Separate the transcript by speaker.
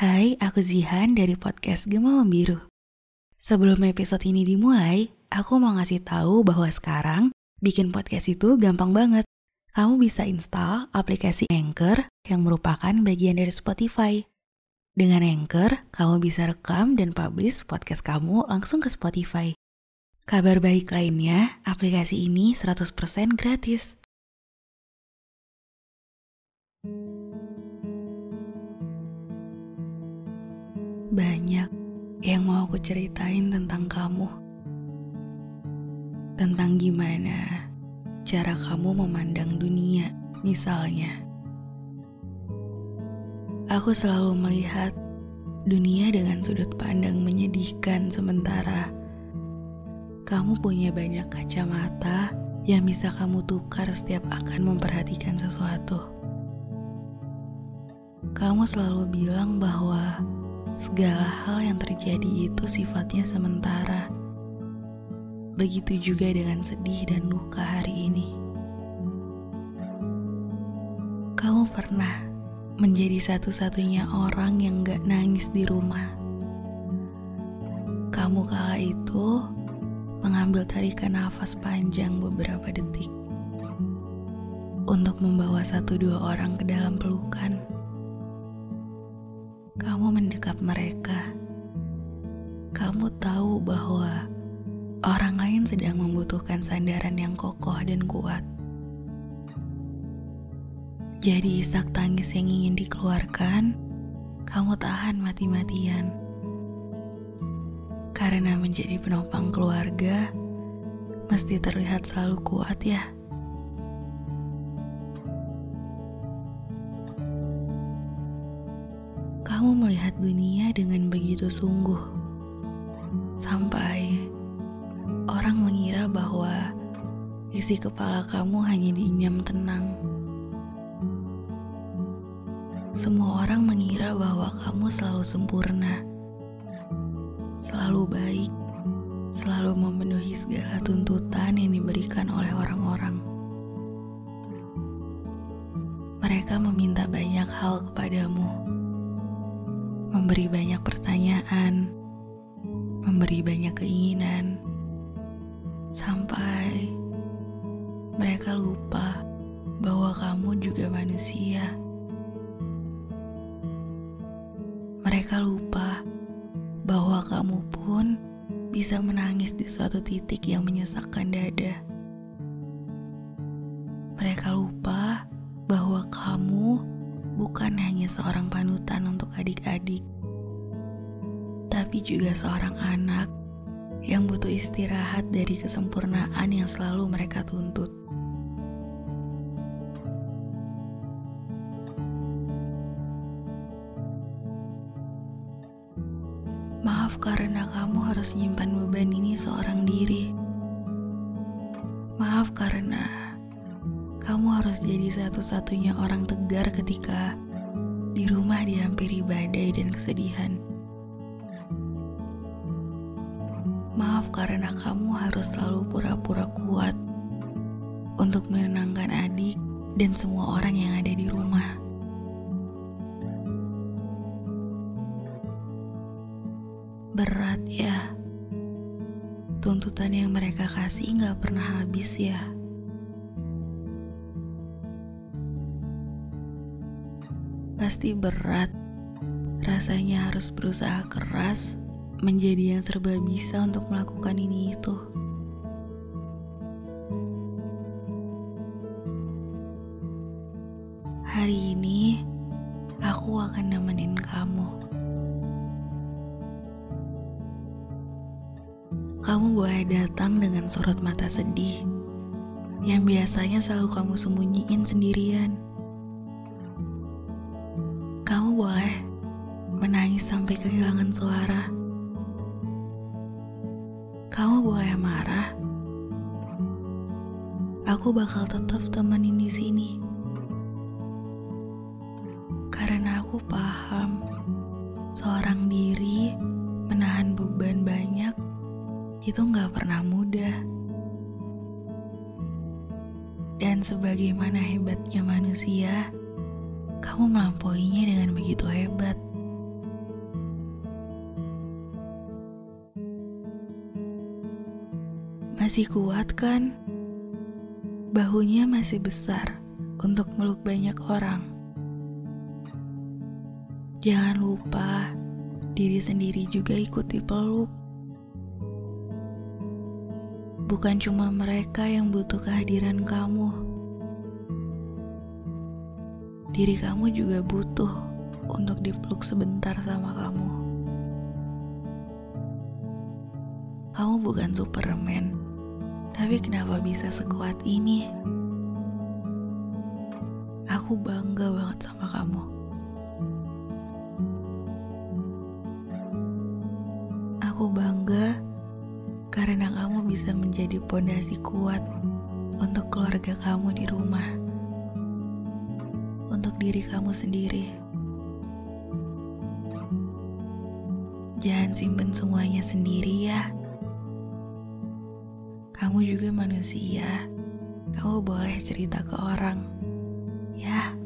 Speaker 1: Hai, aku Zihan dari podcast Gema Biru. Sebelum episode ini dimulai, aku mau ngasih tahu bahwa sekarang bikin podcast itu gampang banget. Kamu bisa install aplikasi Anchor yang merupakan bagian dari Spotify. Dengan Anchor, kamu bisa rekam dan publish podcast kamu langsung ke Spotify. Kabar baik lainnya, aplikasi ini 100% gratis. Banyak yang mau aku ceritain tentang kamu. Tentang gimana cara kamu memandang dunia, misalnya. Aku selalu melihat dunia dengan sudut pandang menyedihkan sementara kamu punya banyak kacamata yang bisa kamu tukar setiap akan memperhatikan sesuatu. Kamu selalu bilang bahwa segala hal yang terjadi itu sifatnya sementara. Begitu juga dengan sedih dan luka hari ini. Kamu pernah menjadi satu-satunya orang yang gak nangis di rumah. Kamu kala itu mengambil tarikan nafas panjang beberapa detik untuk membawa satu dua orang ke dalam pelukan kamu mendekap mereka. Kamu tahu bahwa orang lain sedang membutuhkan sandaran yang kokoh dan kuat. Jadi isak tangis yang ingin dikeluarkan, kamu tahan mati-matian. Karena menjadi penopang keluarga, mesti terlihat selalu kuat ya. Kamu melihat dunia dengan begitu sungguh, sampai orang mengira bahwa isi kepala kamu hanya diinyam tenang. Semua orang mengira bahwa kamu selalu sempurna, selalu baik, selalu memenuhi segala tuntutan yang diberikan oleh orang-orang. Mereka meminta banyak hal kepadamu memberi banyak pertanyaan, memberi banyak keinginan, sampai mereka lupa bahwa kamu juga manusia. Mereka lupa bahwa kamu pun bisa menangis di suatu titik yang menyesakkan dada. Mereka lupa bahwa kamu bukan hanya seorang panutan untuk adik-adik, tapi juga seorang anak yang butuh istirahat dari kesempurnaan yang selalu mereka tuntut. Maaf karena kamu harus nyimpan beban ini seorang diri. Maaf karena harus jadi satu-satunya orang tegar ketika di rumah dihampiri badai dan kesedihan. Maaf karena kamu harus selalu pura-pura kuat untuk menenangkan adik dan semua orang yang ada di rumah. Berat ya, tuntutan yang mereka kasih nggak pernah habis ya. Pasti berat. Rasanya harus berusaha keras menjadi yang serba bisa untuk melakukan ini itu. Hari ini aku akan nemenin kamu. Kamu boleh datang dengan sorot mata sedih yang biasanya selalu kamu sembunyiin sendirian. Kamu boleh menangis sampai kehilangan suara. Kamu boleh marah. Aku bakal tetap temenin di sini. Karena aku paham seorang diri menahan beban banyak itu nggak pernah mudah. Dan sebagaimana hebatnya manusia, kamu melampauinya dengan begitu hebat. Masih kuat kan? Bahunya masih besar untuk meluk banyak orang. Jangan lupa, diri sendiri juga ikut dipeluk. Bukan cuma mereka yang butuh kehadiran kamu Diri kamu juga butuh untuk dipeluk sebentar sama kamu. Kamu bukan Superman, tapi kenapa bisa sekuat ini? Aku bangga banget sama kamu. Aku bangga karena kamu bisa menjadi pondasi kuat untuk keluarga kamu di rumah, diri kamu sendiri. Jangan simpen semuanya sendiri ya. Kamu juga manusia. Kamu boleh cerita ke orang. Ya.